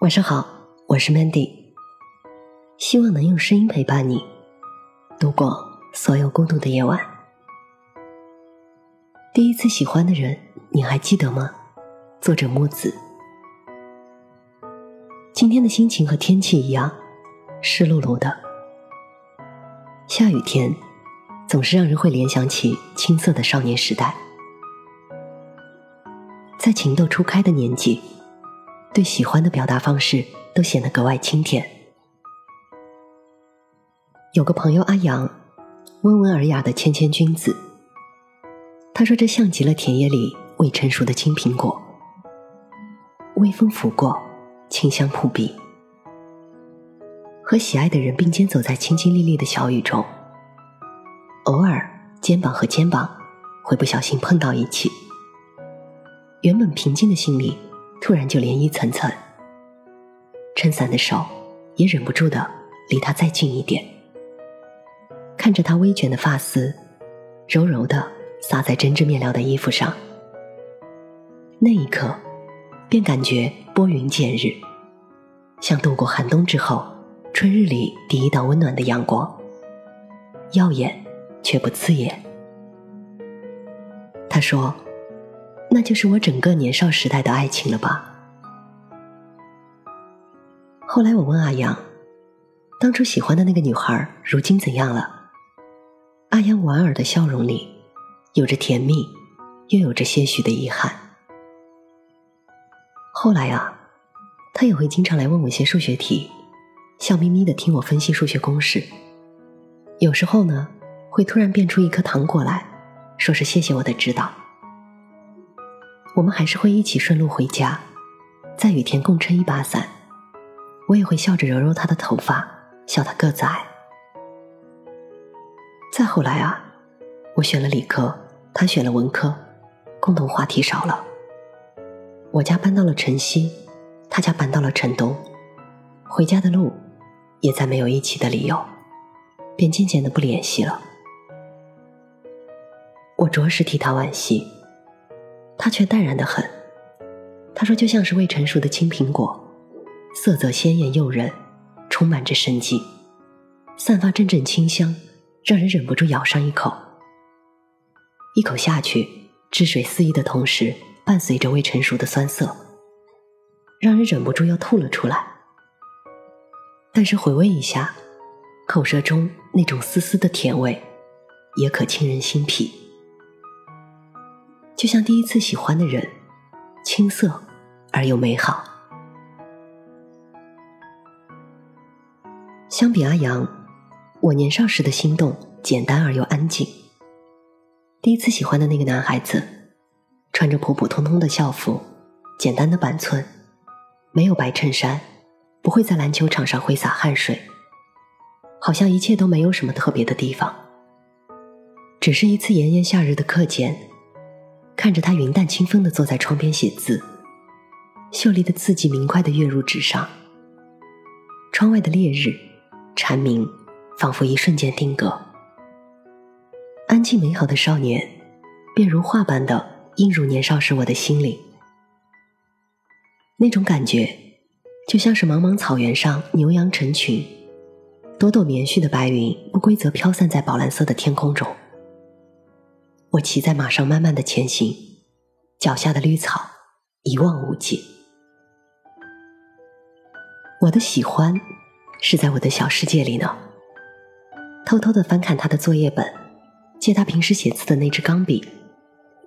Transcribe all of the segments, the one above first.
晚上好，我是 Mandy，希望能用声音陪伴你度过所有孤独的夜晚。第一次喜欢的人，你还记得吗？作者木子。今天的心情和天气一样，湿漉漉的。下雨天总是让人会联想起青涩的少年时代，在情窦初开的年纪。对喜欢的表达方式都显得格外清甜。有个朋友阿阳，温文尔雅的谦谦君子。他说：“这像极了田野里未成熟的青苹果，微风拂过，清香扑鼻。和喜爱的人并肩走在清清丽丽的小雨中，偶尔肩膀和肩膀会不小心碰到一起，原本平静的心里。”突然就涟漪层层，撑伞的手也忍不住的离他再近一点，看着他微卷的发丝，柔柔的洒在针织面料的衣服上。那一刻，便感觉拨云见日，像度过寒冬之后春日里第一道温暖的阳光，耀眼却不刺眼。他说。那就是我整个年少时代的爱情了吧？后来我问阿阳，当初喜欢的那个女孩如今怎样了？阿阳莞尔的笑容里，有着甜蜜，又有着些许的遗憾。后来啊，他也会经常来问我些数学题，笑眯眯的听我分析数学公式。有时候呢，会突然变出一颗糖果来，说是谢谢我的指导。我们还是会一起顺路回家，在雨天共撑一把伞。我也会笑着揉揉他的头发，笑他个子矮。再后来啊，我选了理科，他选了文科，共同话题少了。我家搬到了城西，他家搬到了城东，回家的路也再没有一起的理由，便渐渐的不联系了。我着实替他惋惜。他却淡然的很，他说：“就像是未成熟的青苹果，色泽鲜艳诱人，充满着生机，散发阵阵清香，让人忍不住咬上一口。一口下去，汁水四溢的同时，伴随着未成熟的酸涩，让人忍不住要吐了出来。但是回味一下，口舌中那种丝丝的甜味，也可沁人心脾。”就像第一次喜欢的人，青涩而又美好。相比阿阳，我年少时的心动简单而又安静。第一次喜欢的那个男孩子，穿着普普通通的校服，简单的板寸，没有白衬衫，不会在篮球场上挥洒汗水，好像一切都没有什么特别的地方。只是一次炎炎夏日的课间。看着他云淡清风的坐在窗边写字，秀丽的字迹明快的跃入纸上。窗外的烈日蝉鸣，仿佛一瞬间定格。安静美好的少年，便如画般的映入年少时我的心里。那种感觉，就像是茫茫草原上牛羊成群，朵朵棉絮的白云不规则飘散在宝蓝色的天空中。我骑在马上，慢慢的前行，脚下的绿草一望无际。我的喜欢是在我的小世界里呢。偷偷的翻看他的作业本，借他平时写字的那支钢笔，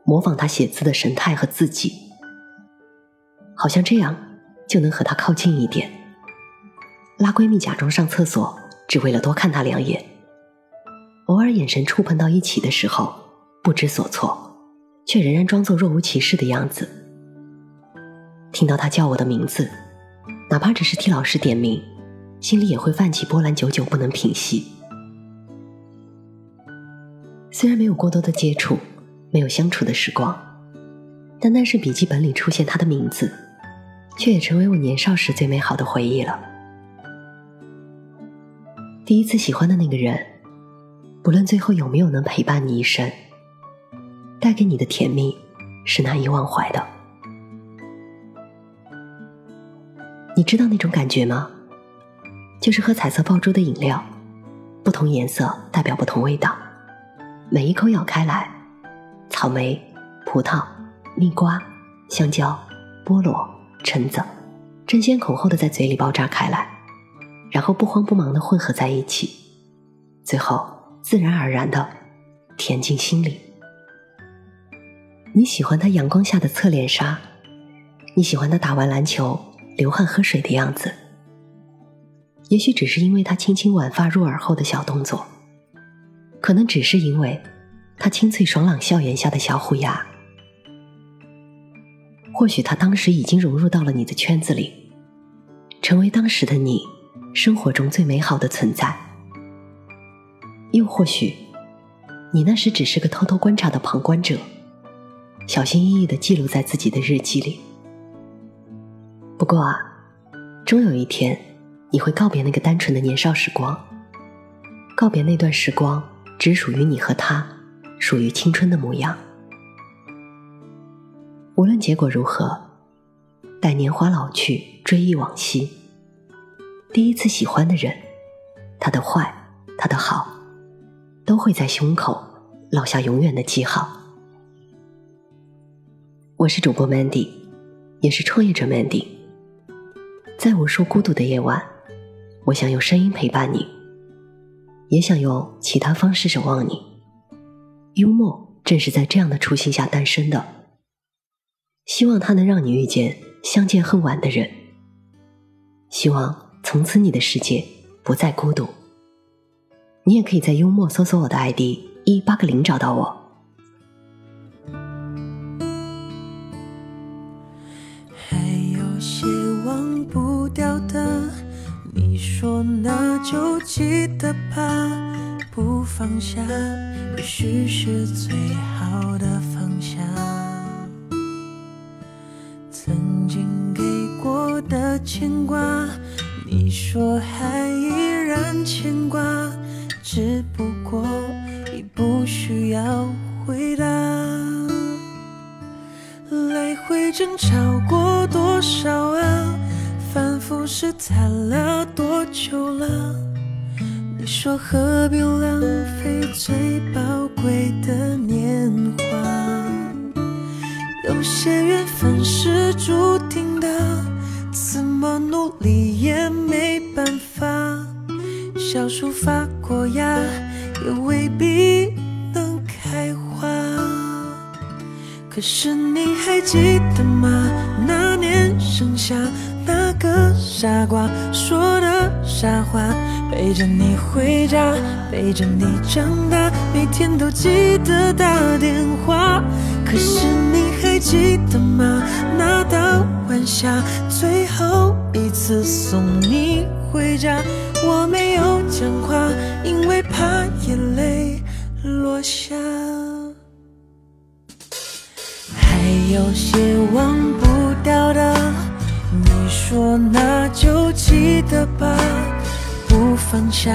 模仿他写字的神态和字迹，好像这样就能和他靠近一点。拉闺蜜假装上厕所，只为了多看他两眼。偶尔眼神触碰到一起的时候。不知所措，却仍然装作若无其事的样子。听到他叫我的名字，哪怕只是替老师点名，心里也会泛起波澜，久久不能平息。虽然没有过多的接触，没有相处的时光，但那是笔记本里出现他的名字，却也成为我年少时最美好的回忆了。第一次喜欢的那个人，不论最后有没有能陪伴你一生。带给你的甜蜜是难以忘怀的。你知道那种感觉吗？就是喝彩色爆珠的饮料，不同颜色代表不同味道，每一口咬开来，草莓、葡萄、蜜瓜、香蕉、菠萝、橙子，争先恐后的在嘴里爆炸开来，然后不慌不忙的混合在一起，最后自然而然的甜进心里。你喜欢他阳光下的侧脸杀，你喜欢他打完篮球。流汗喝水的样子，也许只是因为他轻轻挽发入耳后的小动作，可能只是因为他清脆爽朗笑颜下的小虎牙，或许他当时已经融入到了你的圈子里，成为当时的你生活中最美好的存在，又或许你那时只是个偷偷观察的旁观者，小心翼翼的记录在自己的日记里。不过啊，终有一天，你会告别那个单纯的年少时光，告别那段时光只属于你和他，属于青春的模样。无论结果如何，待年华老去，追忆往昔，第一次喜欢的人，他的坏，他的好，都会在胸口烙下永远的记号。我是主播 Mandy，也是创业者 Mandy。在无数孤独的夜晚，我想用声音陪伴你，也想用其他方式守望你。幽默正是在这样的初心下诞生的，希望它能让你遇见相见恨晚的人，希望从此你的世界不再孤独。你也可以在幽默搜索我的 ID 一八个零找到我。就记得吧，不放下，也许是最好的放下。曾经给过的牵挂，你说还依然牵挂，只不过已不需要回答。来回争吵过复试探了多久了？你说何必浪费最宝贵的年华？有些缘分是注定的，怎么努力也没办法。小树发过芽，也未必能开花。可是你还记得吗？那年盛夏。个傻瓜说的傻话，陪着你回家，陪着你长大，每天都记得打电话。可是你还记得吗？那道晚霞，最后一次送你回家，我没有讲话，因为怕眼泪落下。还有些忘。说那就记得吧，不放下，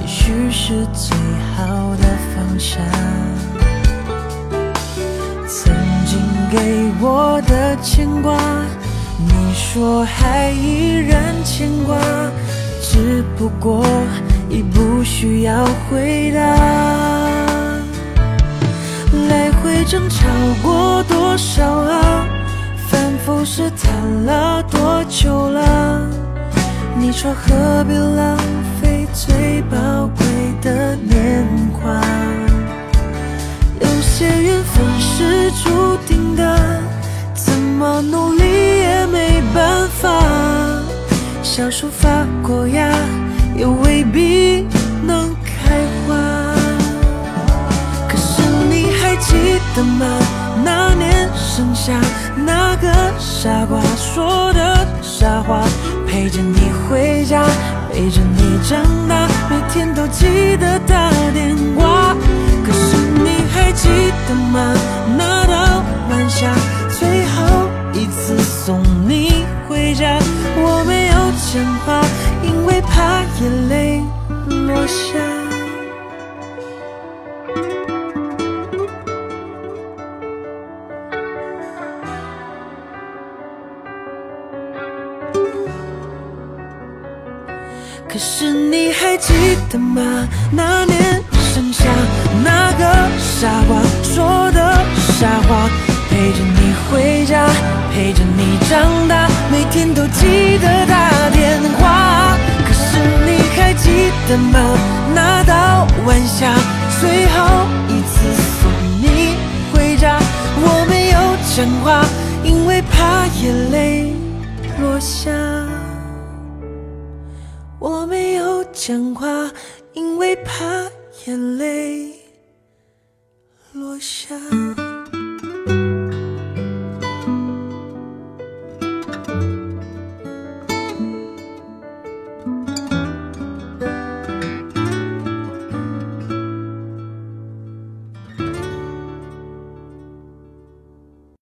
也许是最好的方向。曾经给我的牵挂，你说还依然牵挂，只不过已不需要回答。来回争吵过多少啊？幸福是谈了多久了？你说何必浪费最宝贵的年华？有些缘分是注定的，怎么努力也没办法。小树傻瓜说的傻话，陪着你回家，陪着你长大，每天都记得打电话。可是你还记得吗？可是你还记得吗？那年盛夏，那个傻瓜说的傻话，陪着你回家，陪着你长大，每天都记得打电话。可是你还记得吗？那道晚霞，最后一次送你回家，我没有讲话，因为怕眼泪落下。讲话，因为怕眼泪落下。